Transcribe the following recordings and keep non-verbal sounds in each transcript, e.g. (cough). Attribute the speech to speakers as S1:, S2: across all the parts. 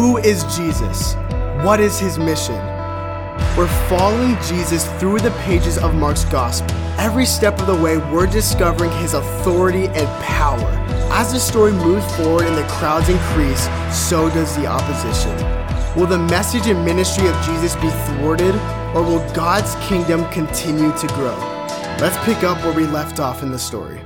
S1: Who is Jesus? What is his mission? We're following Jesus through the pages of Mark's gospel. Every step of the way, we're discovering his authority and power. As the story moves forward and the crowds increase, so does the opposition. Will the message and ministry of Jesus be thwarted, or will God's kingdom continue to grow? Let's pick up where we left off in the story.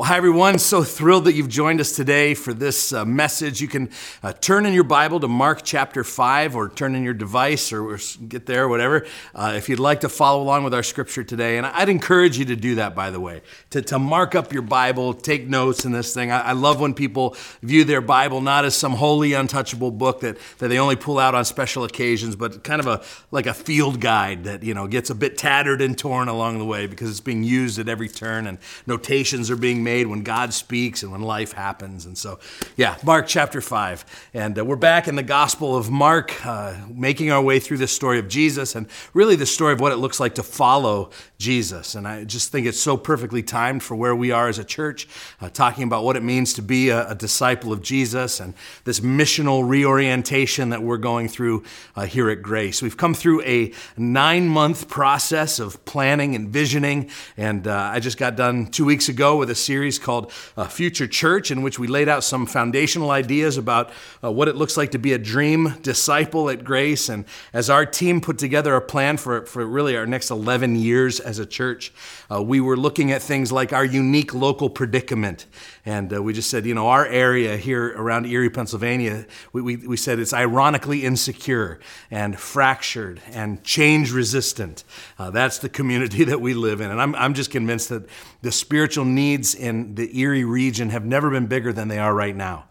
S2: Well, hi, everyone. So thrilled that you've joined us today for this uh, message. You can uh, turn in your Bible to Mark chapter 5 or turn in your device or, or get there, whatever, uh, if you'd like to follow along with our scripture today. And I'd encourage you to do that, by the way, to, to mark up your Bible, take notes in this thing. I, I love when people view their Bible not as some holy, untouchable book that, that they only pull out on special occasions, but kind of a like a field guide that, you know, gets a bit tattered and torn along the way because it's being used at every turn and notations are being made made when God speaks and when life happens. And so, yeah, Mark chapter 5. And uh, we're back in the Gospel of Mark, uh, making our way through the story of Jesus and really the story of what it looks like to follow Jesus. And I just think it's so perfectly timed for where we are as a church, uh, talking about what it means to be a, a, disciple of Jesus and this missional reorientation that we're going through uh, here at Grace. We've come through a nine month process of planning and visioning. And uh, I just got done two weeks ago with a series called uh, Future Church, in which we laid out some foundational ideas about uh, what it looks like to be a dream disciple at Grace. And as our team put together a plan for, for really our next 11 years as a church. Uh, we were looking at things like our unique local predicament. And uh, we just said, you know, our area here around Erie, Pennsylvania, we, we, we said it's ironically insecure and fractured and change resistant. Uh, that's the community (laughs) that we live in. And I'm, I'm just convinced that the spiritual needs in the Erie region have never been bigger than they are right now.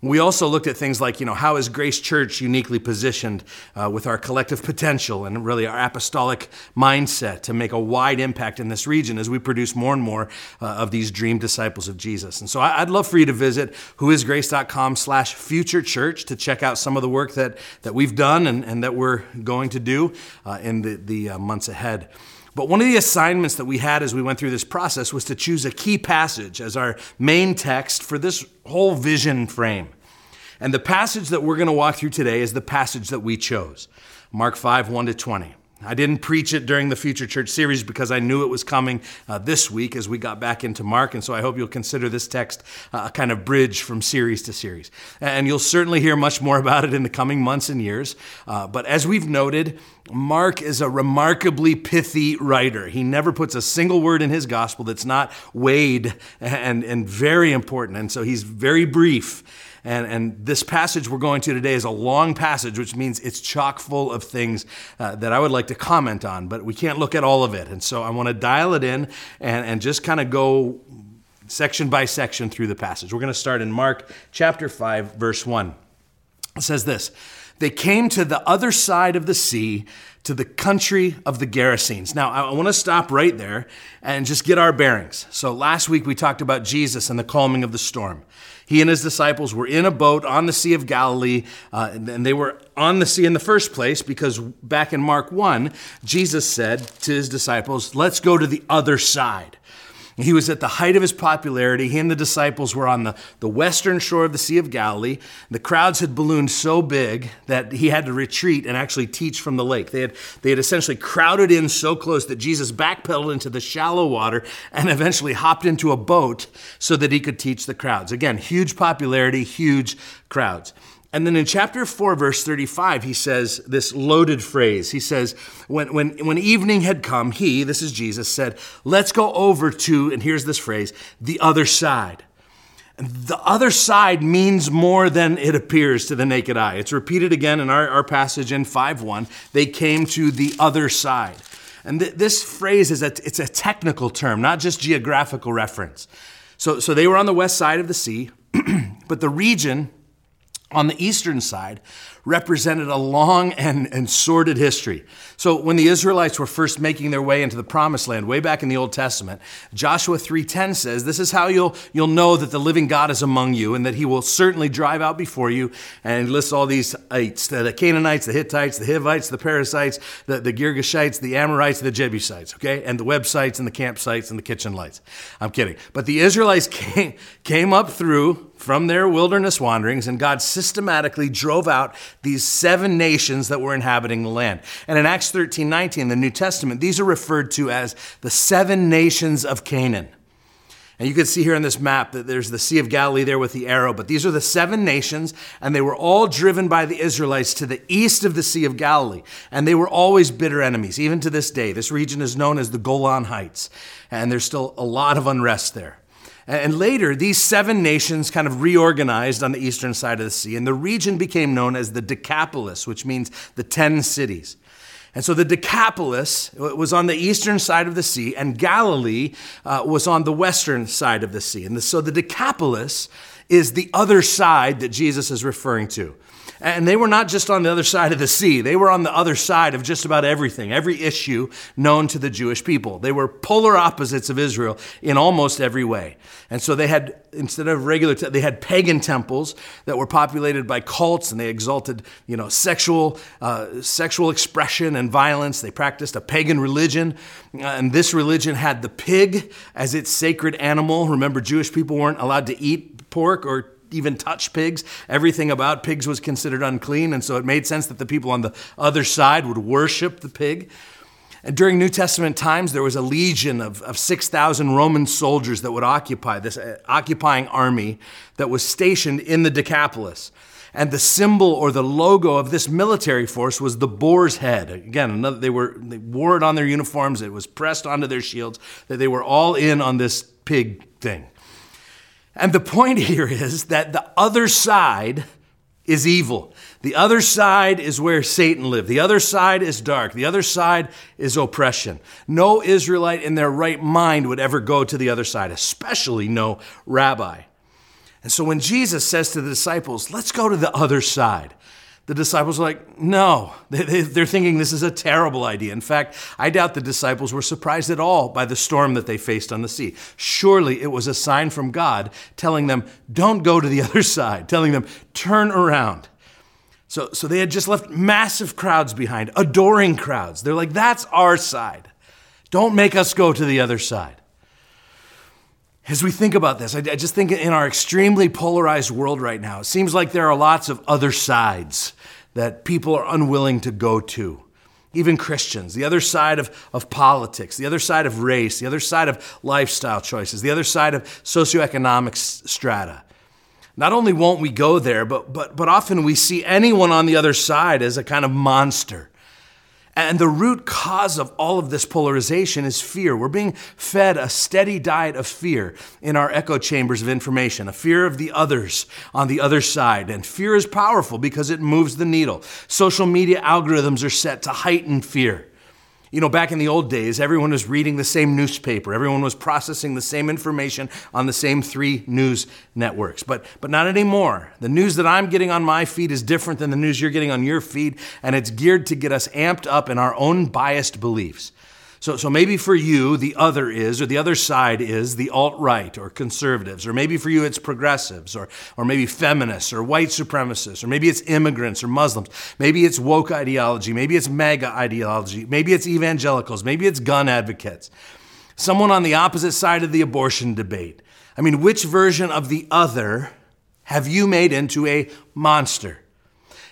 S2: We also looked at things like, you know, how is Grace Church uniquely positioned uh, with our collective potential and really our apostolic mindset to make a wide impact in this region as we produce more and more uh, of these dream disciples of Jesus. And so I'd love for you to visit whoisgrace.com slash future church to check out some of the work that, that we've done and, and that we're going to do uh, in the, the uh, months ahead. But one of the assignments that we had as we went through this process was to choose a key passage as our main text for this whole vision frame. And the passage that we're going to walk through today is the passage that we chose Mark 5 1 to 20. I didn't preach it during the Future Church series because I knew it was coming uh, this week as we got back into Mark. And so I hope you'll consider this text uh, a kind of bridge from series to series. And you'll certainly hear much more about it in the coming months and years. Uh, but as we've noted, Mark is a remarkably pithy writer. He never puts a single word in his gospel that's not weighed and, and very important. And so he's very brief. And, and this passage we're going to today is a long passage, which means it's chock full of things uh, that I would like to comment on, but we can't look at all of it. And so I want to dial it in and, and just kind of go section by section through the passage. We're going to start in Mark chapter 5, verse 1. It says this They came to the other side of the sea to the country of the Gerasenes. Now, I want to stop right there and just get our bearings. So, last week we talked about Jesus and the calming of the storm. He and his disciples were in a boat on the Sea of Galilee, uh, and they were on the sea in the first place because back in Mark 1, Jesus said to his disciples, Let's go to the other side. He was at the height of his popularity. He and the disciples were on the, the western shore of the Sea of Galilee. The crowds had ballooned so big that he had to retreat and actually teach from the lake. They had, they had essentially crowded in so close that Jesus backpedaled into the shallow water and eventually hopped into a boat so that he could teach the crowds. Again, huge popularity, huge crowds. And then in chapter 4, verse 35, he says this loaded phrase. He says, when, when, when evening had come, he, this is Jesus, said, Let's go over to, and here's this phrase, the other side. And the other side means more than it appears to the naked eye. It's repeated again in our, our passage in 5.1. They came to the other side. And th- this phrase is a, it's a technical term, not just geographical reference. So, so they were on the west side of the sea, (clears throat) but the region on the eastern side represented a long and, and sordid history. So when the Israelites were first making their way into the promised land, way back in the Old Testament, Joshua 3.10 says, this is how you'll, you'll know that the living God is among you and that he will certainly drive out before you. And lists all these uh, ites, the Canaanites, the Hittites, the Hivites, the Perizzites, the, the Girgashites, the Amorites, the Jebusites, okay? And the websites and the campsites and the kitchen lights. I'm kidding. But the Israelites (laughs) came, came up through from their wilderness wanderings and God systematically drove out these seven nations that were inhabiting the land. And in Acts 13 19, the New Testament, these are referred to as the seven nations of Canaan. And you can see here on this map that there's the Sea of Galilee there with the arrow, but these are the seven nations, and they were all driven by the Israelites to the east of the Sea of Galilee. And they were always bitter enemies, even to this day. This region is known as the Golan Heights, and there's still a lot of unrest there. And later, these seven nations kind of reorganized on the eastern side of the sea, and the region became known as the Decapolis, which means the ten cities. And so the Decapolis was on the eastern side of the sea, and Galilee uh, was on the western side of the sea. And so the Decapolis is the other side that Jesus is referring to. And they were not just on the other side of the sea, they were on the other side of just about everything, every issue known to the Jewish people. They were polar opposites of Israel in almost every way. And so they had, instead of regular, te- they had pagan temples that were populated by cults and they exalted, you know, sexual, uh, sexual expression and violence. They practiced a pagan religion. And this religion had the pig as its sacred animal. Remember, Jewish people weren't allowed to eat pork or even touch pigs. Everything about pigs was considered unclean, and so it made sense that the people on the other side would worship the pig. And during New Testament times, there was a legion of, of 6,000 Roman soldiers that would occupy this uh, occupying army that was stationed in the Decapolis. And the symbol or the logo of this military force was the boar's head. Again, another, they, were, they wore it on their uniforms, it was pressed onto their shields, that they were all in on this pig thing. And the point (laughs) here is that the other side is evil. The other side is where Satan lived. The other side is dark. The other side is oppression. No Israelite in their right mind would ever go to the other side, especially no rabbi. And so when Jesus says to the disciples, let's go to the other side, the disciples are like, no. (laughs) They're thinking this is a terrible idea. In fact, I doubt the disciples were surprised at all by the storm that they faced on the sea. Surely it was a sign from God telling them, don't go to the (laughs) other side, telling them, turn around. So, so they had just left massive crowds behind, adoring crowds. They're like, that's our side. Don't make us go to the other side. As we think about this, I, I just think in our extremely polarized world right now, it seems like there are lots of other sides that people are unwilling to go to. Even Christians, the other side of, of politics, the other side of race, the other side of lifestyle choices, the other side of socioeconomic strata. Not only won't we go there, but, but, but often we see anyone on the other side as a kind of monster and the root cause of all of this polarization is fear. We're being fed a steady diet of fear in our echo chambers of information, a fear of the others on the other side. And fear is powerful because it moves the needle. Social media algorithms are set to heighten fear. You know, back in the old days, everyone was reading the same newspaper. Everyone was processing the same information on the same three news networks. But, but not anymore. The news that I'm getting on my feed is different than the news you're getting on your feed, and it's geared to get us amped up in our own biased beliefs. So, so maybe for you, the other is, or the other side is the alt right or conservatives, or maybe for you it's progressives, or, or maybe feminists, or white supremacists, or maybe it's immigrants or Muslims. Maybe it's woke ideology, maybe it's MAGA ideology, maybe it's evangelicals, maybe it's gun advocates. Someone on the opposite side of the abortion debate. I mean, which version of the other have you made into a monster?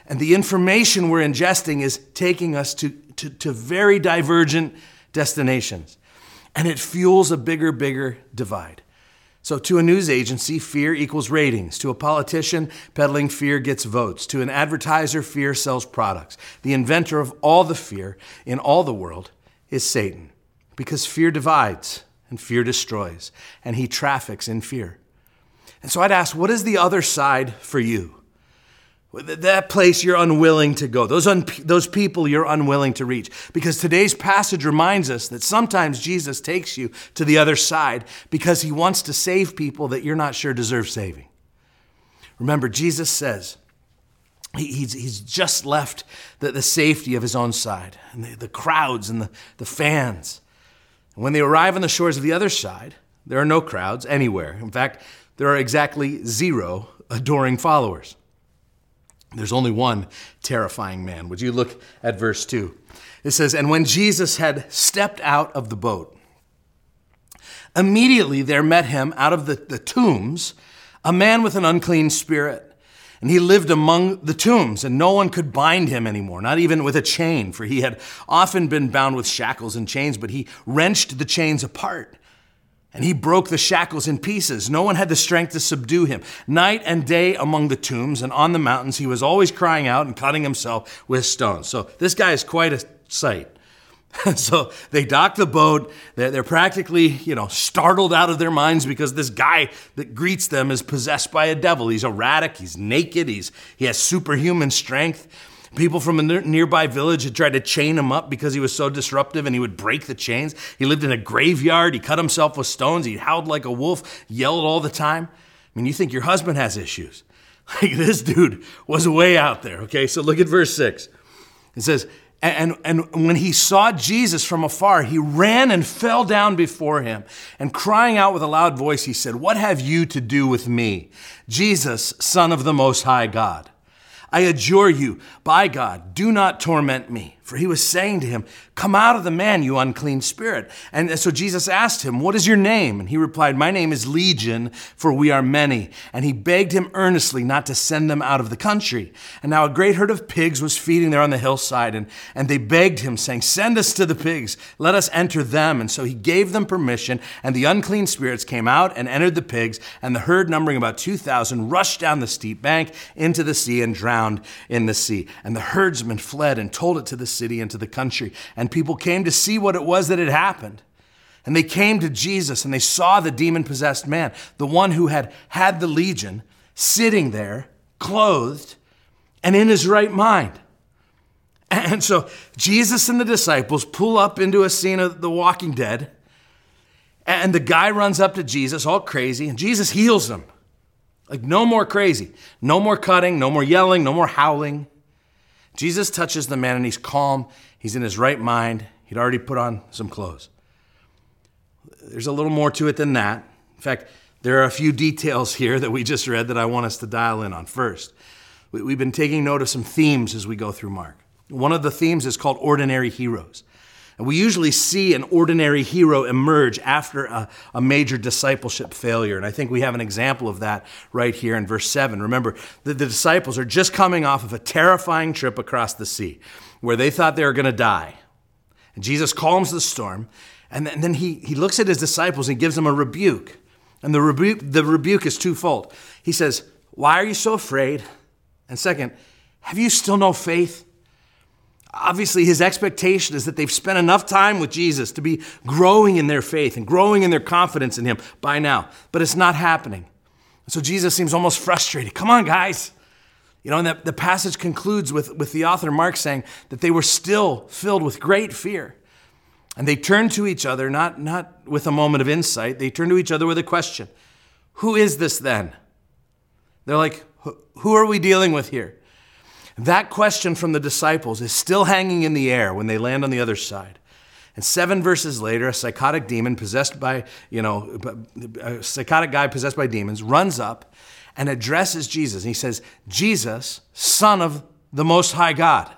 S2: And the information we're ingesting is taking us to, to, to very divergent destinations. And it fuels a bigger, bigger divide. So, to a news agency, fear equals ratings. To a politician, peddling fear gets votes. To an advertiser, fear sells products. The inventor of all the fear in all the world is Satan, because fear divides and fear destroys, and he traffics in fear. And so I'd ask, what is the other side for you? That place you're unwilling to go, those, un- those people you're unwilling to reach. Because today's passage reminds us that sometimes Jesus takes you to the other side because he wants to save people that you're not sure deserve saving. Remember, Jesus says, he, he's, he's just left the, the safety of his own side, and the, the crowds and the, the fans. And when they arrive on the shores of the other side, there are no crowds anywhere. In fact, there are exactly zero adoring followers. There's only one terrifying man. Would you look at verse 2? It says, And when Jesus had stepped out of the boat, immediately there met him out of the, the tombs a man with an unclean spirit. And he lived among the tombs, and no one could bind him anymore, not even with a chain, for he had often been bound with shackles and chains, but he wrenched the chains apart. And he broke the shackles in pieces. No one had the strength to subdue him. Night and day among the tombs and on the mountains, he was always crying out and cutting himself with stones. So this guy is quite a sight. (laughs) so they dock the boat. They're, practically, you know, startled out of their minds because this guy that greets them is possessed by a devil. He's erratic. He's naked. He's, he has superhuman strength. People from a nearby village had tried to chain him up because he was so disruptive and he would break the chains. He lived in a graveyard. He cut himself with stones. He howled like a wolf, yelled all the time. I mean, you think your husband has issues. (laughs) Like this dude was way out there. Okay, so look at verse 6. It says, and, and when he saw Jesus from afar, he ran and fell down before him. And crying out with a loud voice, he said, What have you to do with me, Jesus, Son of the Most High God? I adjure you, by God, do not torment me. For he was saying to him, Come out of the man, you unclean spirit. And so Jesus asked him, What is your name? And he replied, My name is Legion, for we are many. And he begged him earnestly not to send them out of the country. And now a great herd of pigs was feeding there on the hillside. And, and they begged him, saying, Send us to the pigs, let us enter them. And so he gave them permission. And the unclean spirits came out and entered the pigs. And the herd, numbering about 2,000, rushed down the steep bank into the sea and drowned in the sea. And the herdsmen fled and told it to the city and to the country. And people came to see what it was that had happened. And they came to Jesus and they saw the demon possessed man, the one who had had the legion, sitting there, clothed, and in his right mind. (laughs) And so Jesus and the disciples pull up into a scene of the walking dead. And the guy runs up to Jesus, all crazy, and Jesus heals him. Like, no more crazy. No more cutting, no more yelling, no more howling. Jesus touches the man and he's calm. He's in his right mind. He'd already put on some clothes. There's a little more to it than that. In fact, there are a few details here that we just read that I want us to dial in on first. We've been taking note of some themes as we go through Mark. One of the themes is called ordinary heroes. And we usually see an ordinary hero emerge after a, a, major discipleship failure. And I think we have an example of that right here in verse 7. Remember, the, the disciples are just coming off of a terrifying trip across the sea where they thought they were going to die. And Jesus calms the storm. And then, and then he, he looks at his disciples and gives them a rebuke. And the rebuke, the rebuke is twofold. He says, Why are you so afraid? And second, have you still no faith? Obviously, his expectation is that they've spent enough time with Jesus to be growing in their faith and growing in their confidence in him by now, but it's not happening. So Jesus seems almost frustrated. Come on, guys. You know, and the, the passage concludes with, with the author Mark saying that they were still filled with great fear. And they turned to each other, not, not with a moment of insight, they turned to each other with a question Who is this then? They're like, Who are we dealing with here? That question from the disciples is still hanging in the air when they land on the other side. And seven verses later, a psychotic demon possessed by, you know, a psychotic guy possessed by demons runs up and addresses Jesus. And he says, Jesus, Son of the Most High God.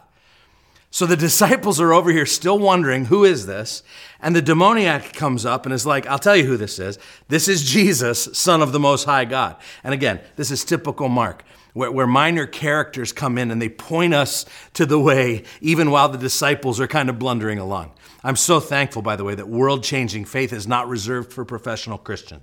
S2: So the (laughs) disciples are over here still wondering, who is this? And the demoniac comes up and is like, I'll tell you who this is. This is Jesus, Son of the Most High God. And again, this is typical Mark where, where minor characters come in and they point us to the way, even while the disciples are kind of blundering along. I'm so thankful, by the way, that world changing faith is not reserved for professional Christians.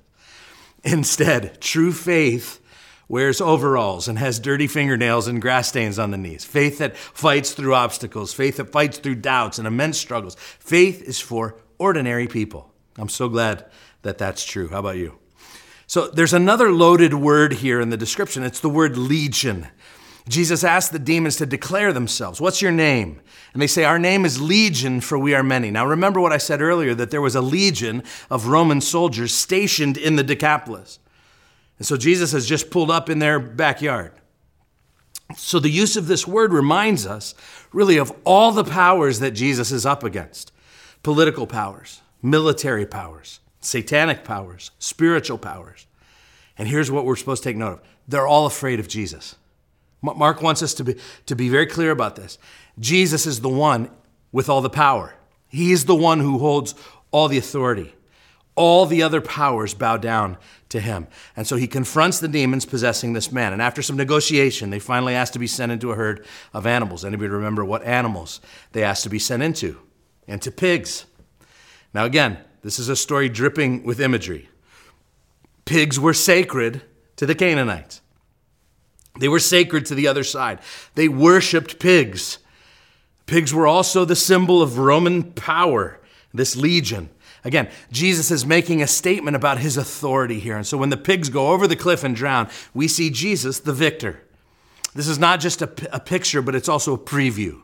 S2: Instead, true faith wears overalls and has dirty fingernails and grass stains on the knees. Faith that fights through obstacles, faith that fights through doubts and immense struggles. Faith is for ordinary people. I'm so glad that that's true. How about you? So there's another loaded word here in the description. It's the word legion. Jesus asked the demons to declare themselves. What's your name? And they say, Our name is Legion, for we are many. Now remember what I said earlier that there was a legion of Roman soldiers stationed in the Decapolis. And so Jesus has just pulled up in their backyard. So the use of this word reminds us really of all the powers that Jesus is up against political powers, military powers, satanic powers, spiritual powers. And here's what we're supposed to take note of they're all afraid of Jesus. Mark wants us to be, to be very clear about this. Jesus is the one with all the power, He is the one who holds all the authority. All the other powers bow down to him. And so he confronts the demons possessing this man. And after some negotiation, they finally ask to be sent into a herd of animals. Anybody remember what animals they asked to be sent into? Into pigs. Now, again, this is a story dripping with imagery. Pigs were sacred to the Canaanites. They were sacred to the other side. They worshiped pigs. Pigs were also the symbol of Roman power, this legion. Again, Jesus is making a statement about his authority here. And so when the pigs go over the cliff and drown, we see Jesus, the victor. This is not just a, a picture, but it's also a preview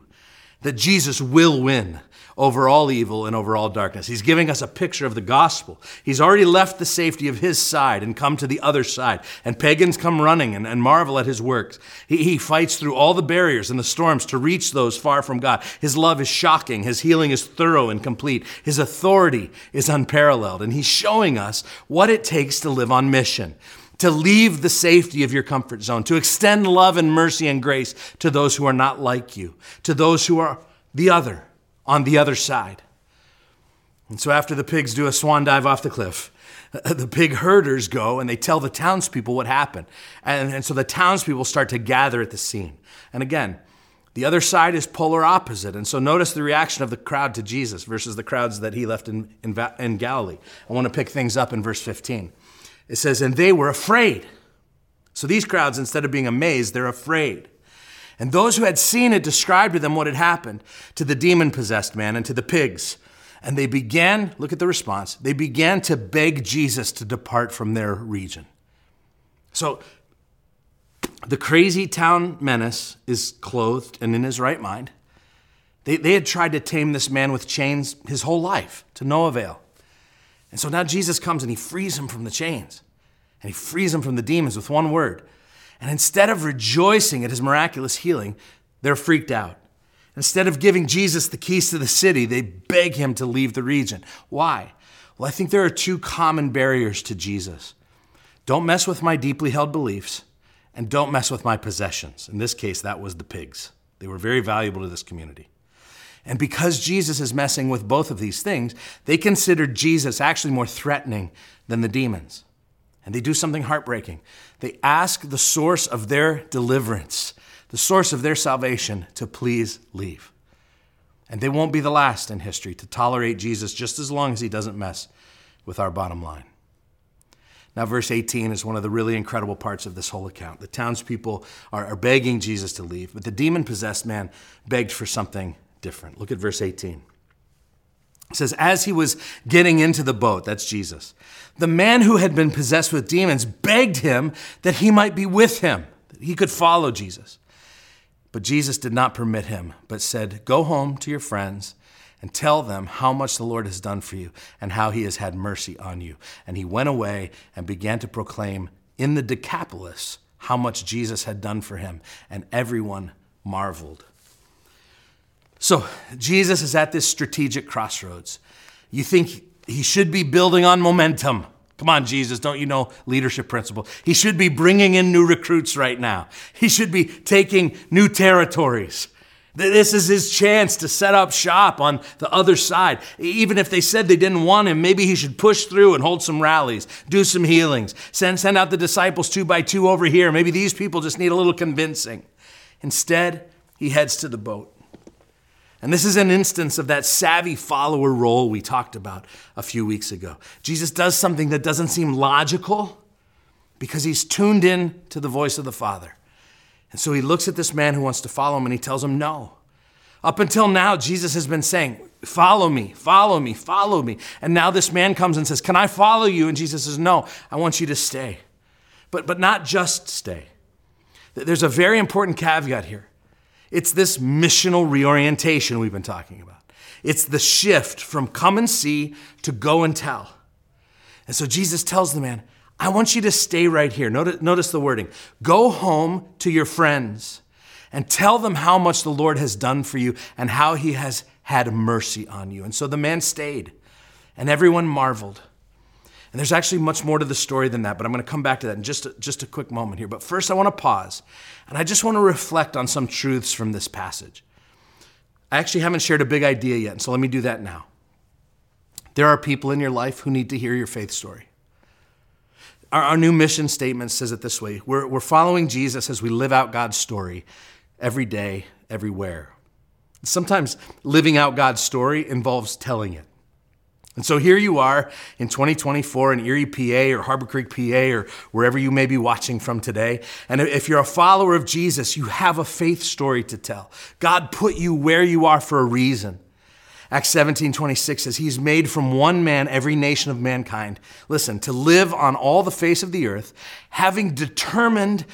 S2: that Jesus will win over all evil and over all darkness. He's giving us a picture of the gospel. He's already left the safety of his side and come to the other side. And pagans come running and, and marvel at his works. He, he fights through all the barriers and the storms to reach those far from God. His love is shocking. His healing is thorough and complete. His authority is unparalleled. And he's showing us what it takes to live on mission to leave the safety of your comfort zone, to extend love and mercy and grace to those who are not like you, to those who are the other on the other side. And so, after the pigs do a swan dive off the cliff, (laughs) the pig herders go and they tell the townspeople what happened. And, and so the townspeople start to gather at the scene. And again, the other side is polar opposite. And so notice the reaction of the crowd to Jesus versus the crowds that he left in, in, in Galilee. I want to pick things up in verse 15. It says, And they were afraid. So these crowds, instead of being amazed, they're afraid. And those who had seen it described to them what had happened to the demon possessed man and to the pigs. And they began, look at the response, they began to beg Jesus to depart from their region. So the crazy town menace is clothed and in his right mind. They, they had tried to tame this man with chains his whole life to no avail. And so now Jesus comes and he frees him from the chains. And he frees him from the demons with one word and instead of rejoicing at his miraculous healing, they're freaked out. Instead of giving Jesus the keys to the city, they beg him to leave the region. Why? Well, I think there are two common barriers to Jesus. Don't mess with my deeply held beliefs, and don't mess with my possessions. In this case, that was the pigs. They were very valuable to this community. And because Jesus is messing with both of these things, they considered Jesus actually more threatening than the demons. And they do something heartbreaking. They ask the source of their deliverance, the source of their salvation, to please leave. And they won't be the last in history to tolerate Jesus just as long as he doesn't mess with our bottom line. Now, verse 18 is one of the really incredible parts of this whole account. The townspeople are, are begging Jesus to leave, but the demon possessed man begged for something different. Look at verse 18. It says, As he was getting into the boat, that's Jesus, the man who had been possessed with demons begged him that he might be with him, that he could follow Jesus. But Jesus did not permit him, but said, Go home to your friends and tell them how much the Lord has done for you and how he has had mercy on you. And he went away and began to proclaim in the Decapolis how much Jesus had done for him, and everyone marveled. So Jesus is at this strategic crossroads. You think he should be building on momentum. Come on, Jesus, don't you know leadership principle? He should be bringing in new recruits right now. He should be taking new territories. This is his chance to set up shop on the other side. Even if they said they didn't want him, maybe he should push through and hold some rallies, do some healings, send, send out the disciples two by two over here. Maybe these people just need a little convincing. Instead, he heads to the boat. And this is an instance of that savvy follower role we talked about a few weeks ago. Jesus does something that doesn't seem logical because he's tuned in to the voice of the Father. And so he looks at this man who wants to follow him and he tells him no. Up until now, Jesus has been saying, Follow me, follow me, follow me. And now this man comes and says, Can I follow you? And Jesus says, No, I want you to stay. But, but not just stay. There's a very important caveat here. It's this missional reorientation we've been talking about. It's the shift from come and see to go and tell. And so Jesus tells the man, I want you to stay right here. Notice, notice, the wording. Go home to your friends and tell them how much the Lord has done for you and how he has had mercy on you. And so the man stayed, and everyone marveled. And there's actually much more to the story than that, but I'm going to come back to that in just a, just a quick moment here. But first, I want to pause and I just want to reflect on some truths from this passage. I actually haven't shared a big idea yet, so let me do that now. There are people in your life who need to hear your faith story. Our, our new mission statement says it this way we're, we're following Jesus as we live out God's story every day, everywhere. Sometimes living out God's story involves telling it. And so here you are in 2024 in Erie, PA, or Harbor Creek, PA, or wherever you may be watching from today. And if you're a follower of Jesus, you have a faith story to tell. God put you where you are for a reason. Acts 17, 26 says, He's made from one man every nation of mankind. Listen, to live on all the face of the earth, having determined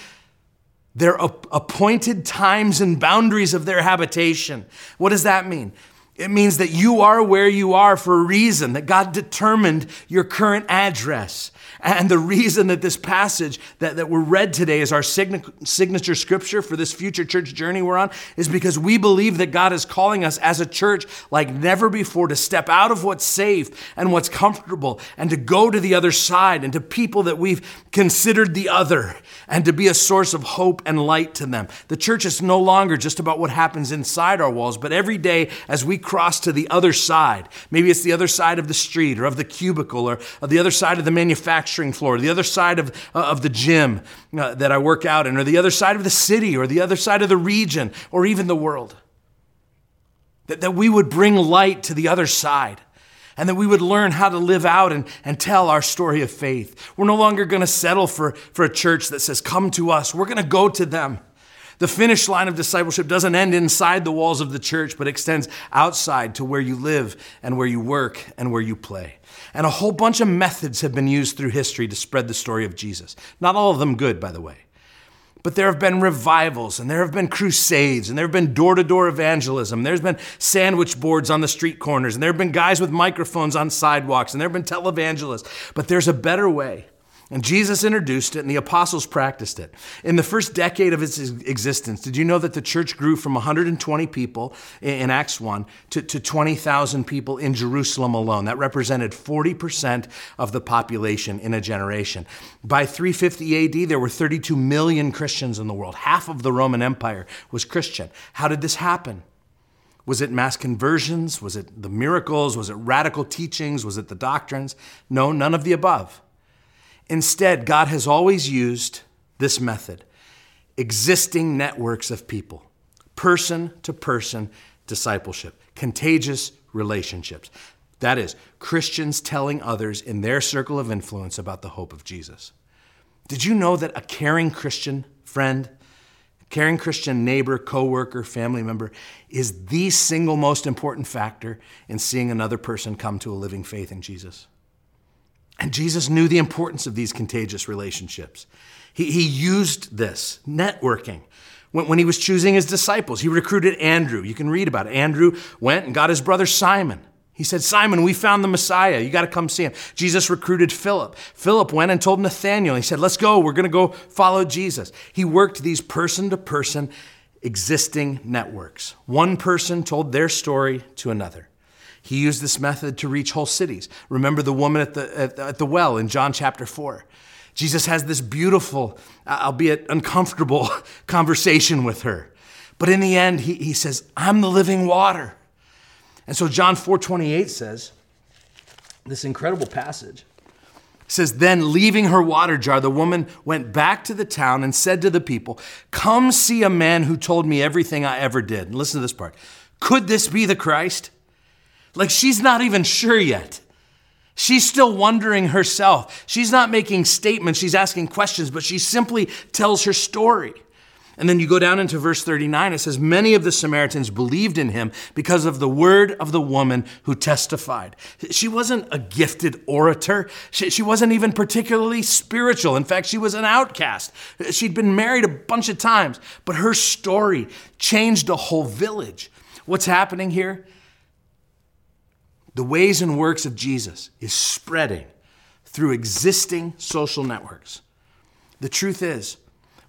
S2: their appointed times and boundaries of their habitation. What does that mean? It means that you are where you are for a reason, that God determined your current address. And the reason that this passage that, that we're read today is our signature scripture for this future church journey we're on is because we believe that God is calling us as a church like never before to step out of what's safe and what's comfortable and to go to the other side and to people that we've considered the other and to be a source of hope and light to them. The church is no longer just about what happens inside our walls, but every day as we cross to the other side, maybe it's the other side of the street or of the cubicle or the other side of the manufacturing floor, the other side of, uh, of the gym uh, that I work out in, or the other side of the city or the other side of the region or even the world. That, that we would bring light to the other side and that we would learn how to live out and, and tell our story of faith. We're no longer going to settle for, for a church that says, Come to us. We're going to go to them. The finish line of discipleship doesn't end inside the walls of the church, but extends outside to where you live and where you work and where you play. And a whole bunch of methods have been used through history to spread the story of Jesus. Not all of them good, by the way. But there have been revivals and there have been crusades and there have been door to door evangelism. There's been sandwich boards on the street corners and there have been guys with microphones on sidewalks and there have been televangelists. But there's a better way. And Jesus introduced it, and the apostles practiced it. In the first decade of its existence, did you know that the church grew from 120 people in Acts 1 to, to 20,000 people in Jerusalem alone? That represented 40% of the population in a generation. By 350 AD, there were 32 million Christians in the world. Half of the Roman Empire was Christian. How did this happen? Was it mass conversions? Was it the miracles? Was it radical teachings? Was it the doctrines? No, none of the above. Instead, God has always used this method existing networks of people, person to person discipleship, contagious relationships. That is, Christians telling others in their circle of influence about the hope of Jesus. Did you know that a caring Christian friend, caring Christian neighbor, coworker, family member is the single most important factor in seeing another person come to a living faith in Jesus? And Jesus knew the importance of these contagious relationships. He, he used this networking. When, when he was choosing his disciples, he recruited Andrew. You can read about it. Andrew went and got his brother Simon. He said, Simon, we found the Messiah. You got to come see him. Jesus recruited Philip. Philip went and told Nathanael. He said, Let's go. We're going to go follow Jesus. He worked these person to person existing networks. One person told their story to another. He used this method to reach whole cities. Remember the woman at the, at, at the well in John chapter 4. Jesus has this beautiful, uh, albeit uncomfortable, (laughs) conversation with her. But in the end, he, he says, I'm the living water. And so John 4:28 says, this incredible passage says, Then leaving her water jar, the woman went back to the town and said to the people, Come see a man who told me everything I ever did. And listen to this part. Could this be the Christ? Like she's not even sure yet. She's still wondering herself. She's not making statements, she's asking questions, but she simply tells her story. And then you go down into verse 39, it says, Many of the Samaritans believed in him because of the word of the woman who testified. She wasn't a gifted orator. She, she, wasn't even particularly spiritual. In fact, she was an outcast. She'd been married a bunch of times, but her story changed a whole village. What's happening here? The ways and works of Jesus is spreading through existing social networks. The truth is,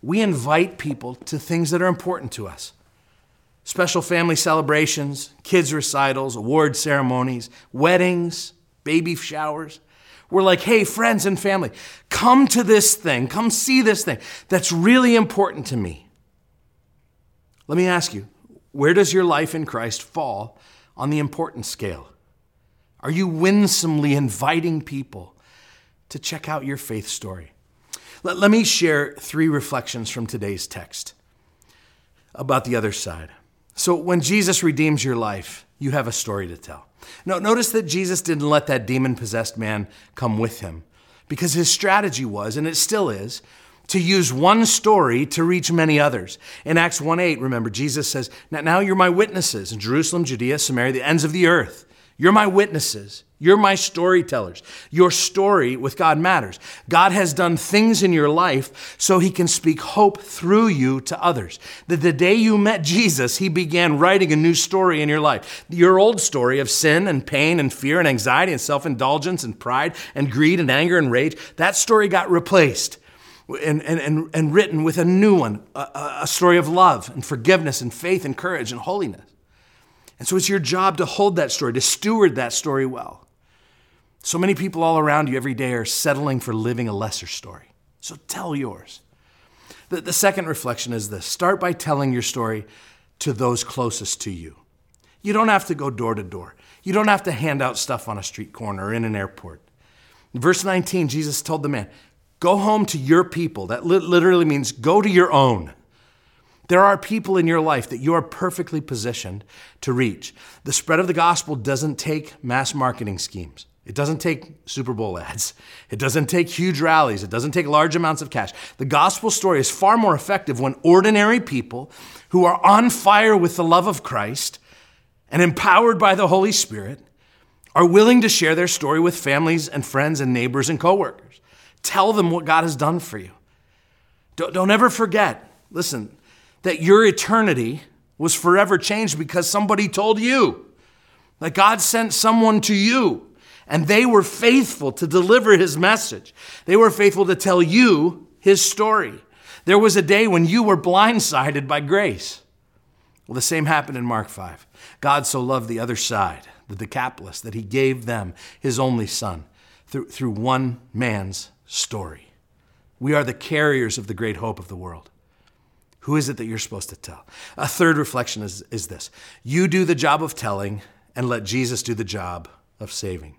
S2: we invite people to things that are important to us special family celebrations, kids' recitals, award ceremonies, weddings, baby showers. We're like, hey, friends and family, come to this thing, come see this thing that's really important to me. Let me ask you, where does your life in Christ fall on the importance scale? Are you winsomely inviting people to check out your faith story? Let, let me share three reflections from today's text about the other side. So, when Jesus redeems your life, you have a story to tell. Now, notice that Jesus didn't let that demon possessed man come with him because his strategy was, and it still is, to use one story to reach many others. In Acts 1 8, remember, Jesus says, Now you're my witnesses in Jerusalem, Judea, Samaria, the ends of the earth. You're my witnesses. You're my storytellers. Your story with God matters. God has done things in your life so he can speak hope through you to others. That the day you met Jesus, he began writing a new story in your life. Your old story of sin and pain and fear and anxiety and self indulgence and pride and greed and anger and rage, that story got replaced and, and, and, and written with a new one a, a story of love and forgiveness and faith and courage and holiness. And so it's your job to hold that story, to steward that story well. So many people all around you every day are settling for living a lesser story. So tell yours. The, the second reflection is this start by telling your story to those closest to you. You don't have to go door to door, you don't have to hand out stuff on a street corner or in an airport. In verse 19, Jesus told the man, Go home to your people. That literally means go to your own. There are people in your life that you are perfectly positioned to reach. The spread of the gospel doesn't take mass marketing schemes. It doesn't take Super Bowl ads. (laughs) It doesn't take huge rallies. It doesn't take large amounts of cash. The gospel story is far more effective when ordinary people who are on fire with the love of Christ and empowered by the Holy Spirit are willing to share their story with families and friends and neighbors and coworkers. Tell them what God has done for you. Don't, don't ever forget, listen, that your eternity was forever changed because somebody told you. That God sent someone to you and they were faithful to deliver his message. They were faithful to tell you his story. There was a day when you were blindsided by grace. Well, the same happened in Mark 5. God so loved the other side, the Decapolis, that he gave them his only son through, through one man's story. We are the carriers of the great hope of the world. Who is it that you're supposed to tell? A third reflection is, is this you do the job of telling and let Jesus do the job of saving.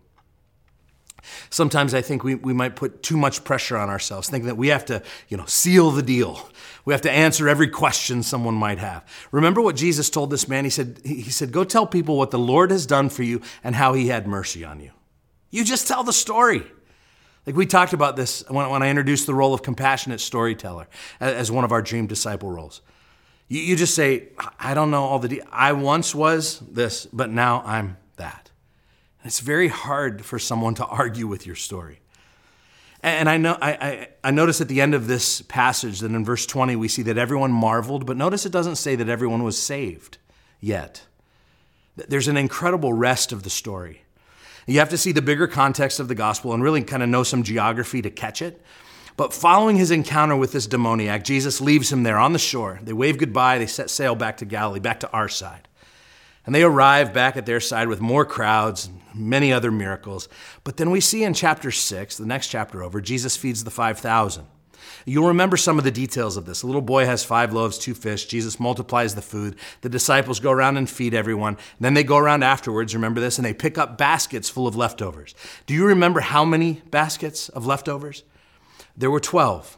S2: Sometimes I think we, we might put too much pressure on ourselves, thinking that we have to, you know, seal the deal. We have to answer every question someone might have. Remember what Jesus told this man? He said, he said, Go tell people what the Lord has done for you and how he had mercy on you. You just tell the story. Like we talked about this when, when I introduced the role of compassionate storyteller as one of our dream disciple roles. You, you just say, I don't know all the, de- I once was this, but now I'm that. It's very hard for someone to argue with your story. And I, know, I, I, I notice at the end of this passage that in verse 20 we see that everyone marveled, but notice it doesn't say that everyone was saved yet. There's an incredible rest of the story. You have to see the bigger context of the gospel and really kind of know some geography to catch it. But following his encounter with this demoniac, Jesus leaves him there on the shore. They wave goodbye, they set sail back to Galilee, back to our side. And they arrive back at their side with more crowds and many other miracles. But then we see in chapter 6, the next chapter over, Jesus feeds the 5,000. You'll remember some of the details of this. A little boy has five loaves, two fish. Jesus multiplies the food. The disciples go around and feed everyone. Then they go around afterwards, remember this, and they pick up baskets full of leftovers. Do you remember how many baskets of leftovers? There were 12.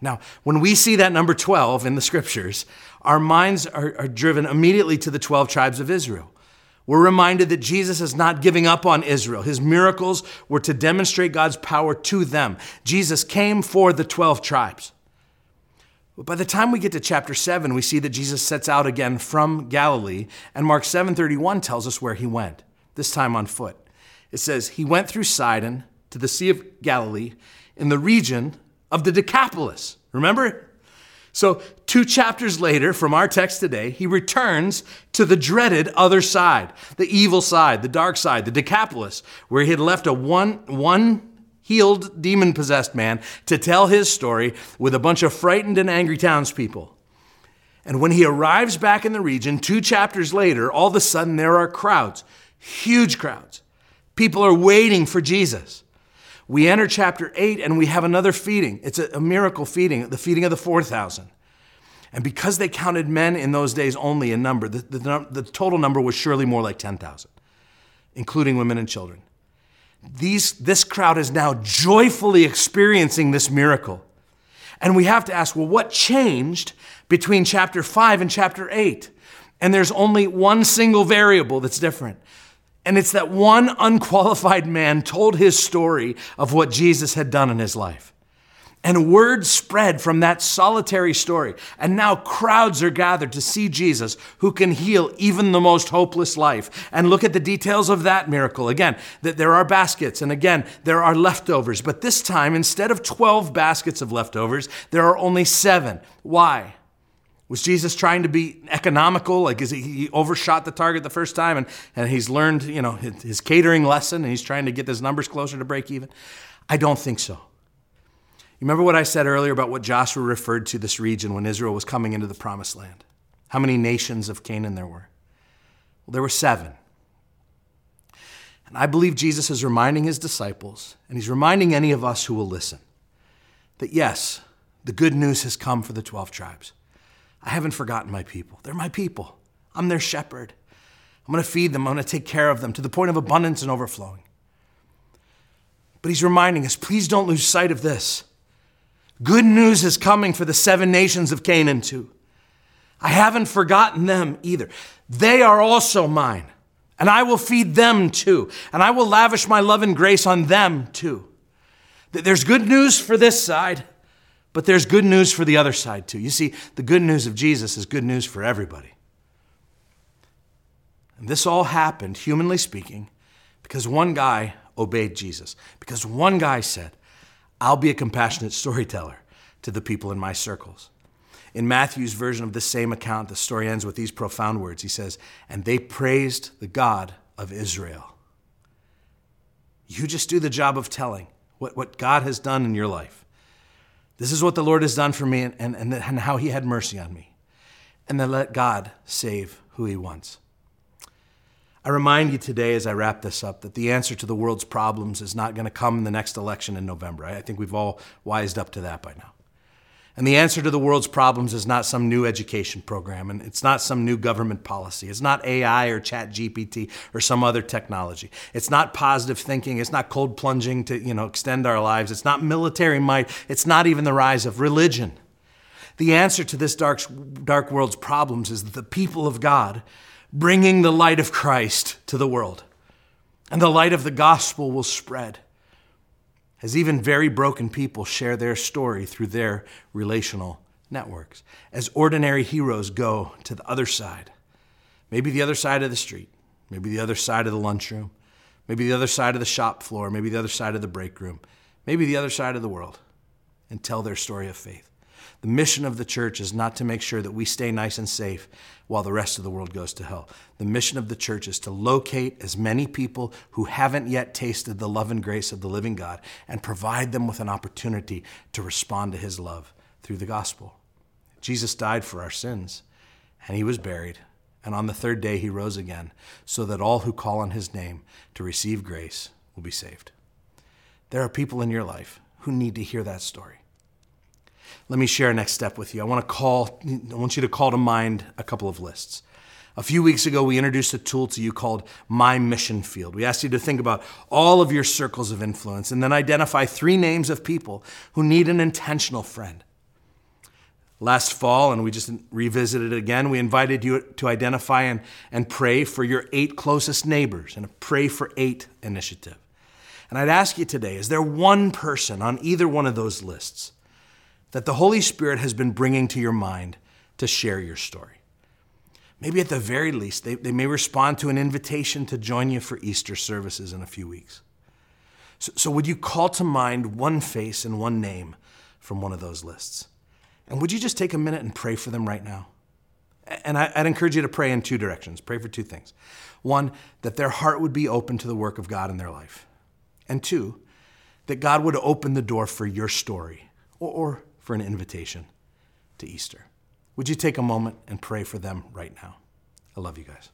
S2: Now, when we see that number 12 in the scriptures, our minds are, are, driven immediately to the 12 tribes of Israel. We're reminded that Jesus is not giving up on Israel. His miracles were to demonstrate God's power to them. Jesus came for the 12 tribes. But by the time we get to chapter 7, we see that Jesus sets out again from Galilee, and Mark 7:31 tells us where he went, this time on foot. It says, "He went through Sidon to the Sea of Galilee in the region of the Decapolis. Remember? So, two chapters later from our text today, he returns to the dreaded other side, the evil side, the dark side, the Decapolis, where he had left a one, one healed, demon possessed man to tell his story with a bunch of frightened and angry townspeople. And when he arrives back in the region, two chapters later, all of a sudden there are crowds, huge crowds. People are waiting for Jesus. We enter chapter 8 and we have another feeding. It's a, miracle feeding, the feeding of the 4,000. And because they counted men in those days only in number, the, the, the total number was surely more like 10,000. including women and children. These, this crowd is now joyfully experiencing this miracle. And we have to ask, well, what changed between chapter 5 and chapter 8? And there's only one single variable that's different. And it's that one unqualified man told his story of what Jesus had done in his life. And word spread from that solitary story. And now crowds are gathered to see Jesus, who can heal even the most hopeless life. And look at the details of that miracle. Again, that there are baskets, and again, there are leftovers. But this time, instead of 12 baskets of leftovers, there are only seven. Why? Was Jesus trying to be economical? Like, is he, he overshot the target the first time and, and he's learned, you know, his, his catering lesson and he's trying to get his numbers closer to break even? I don't think so. You remember what I said earlier about what Joshua referred to this region when Israel was coming into the promised land? How many nations of Canaan there were? Well, there were seven. And I believe Jesus is reminding his disciples, and he's reminding any of us who will listen, that yes, the good news has come for the 12 tribes. I haven't forgotten my people. They're my people. I'm their shepherd. I'm going to feed them. I'm going to take care of them to the point of abundance and overflowing. But he's reminding us please don't lose sight of this. Good news is coming for the seven nations of Canaan, too. I haven't forgotten them either. They are also mine, and I will feed them too, and I will lavish my love and grace on them too. There's good news for this side, but there's good news for the other side too. You see, the good news of Jesus is good news for everybody. And this all happened, humanly speaking, because one guy obeyed Jesus. Because one guy said, I'll be a compassionate storyteller to the people in my circles. In Matthew's version of the same account, the story ends with these profound words. He says, And they praised the God of Israel. You just do the job of telling what, what God has done in your life. This is what the Lord has done for me and, and, and how He had mercy on me. And then let God save who He wants. I remind you today as I wrap this up that the answer to the world's problems is not going to come in the next election in November. I think we've all wised up to that by now. And the answer to the world's problems is not some new education program, and it's not some new government policy. It's not AI or Chat GPT or some other technology. It's not positive thinking. It's not cold plunging to you know, extend our lives. It's not military might. It's not even the rise of religion. The answer to this dark, dark world's problems is the people of God bringing the light of Christ to the world. And the light of the gospel will spread as even very broken people share their story through their relational networks. As ordinary heroes go to the other side, maybe the other side of the street, maybe the other side of the lunchroom, maybe the other side of the shop floor, maybe the other side of the break room, maybe the other side of the world, and tell their story of faith. The mission of the church is not to make sure that we stay nice and safe while the rest of the world goes to hell. The mission of the church is to locate as many people who haven't yet tasted the love and grace of the living God and provide them with an opportunity to respond to his love through the gospel. Jesus died for our sins, and he was buried. And on the third day, he rose again, so that all who call on his name to receive grace will be saved. There are people in your life who need to hear that story let me share a next step with you. I want to call, I want you to call to mind a couple of lists. A few weeks ago, we introduced a tool to you called My Mission Field. We asked you to think about all of your circles of influence and then identify three names of people who need an intentional friend. Last fall, and we just revisited it again, we invited you to identify and, and pray for your eight closest neighbors and a Pray for Eight initiative. And I'd ask you today is there one person on either one of those lists that the Holy Spirit has been bringing to your mind to share your story. Maybe at the very least, they, they may respond to an invitation to join you for Easter services in a few weeks. So, so, would you call to mind one face and one name from one of those lists? And would you just take a minute and pray for them right now? And I, I'd encourage you to pray in two directions. Pray for two things. One, that their heart would be open to the work of God in their life. And two, that God would open the door for your story or, or for an invitation to Easter. Would you take a moment and pray for them right now? I love you guys.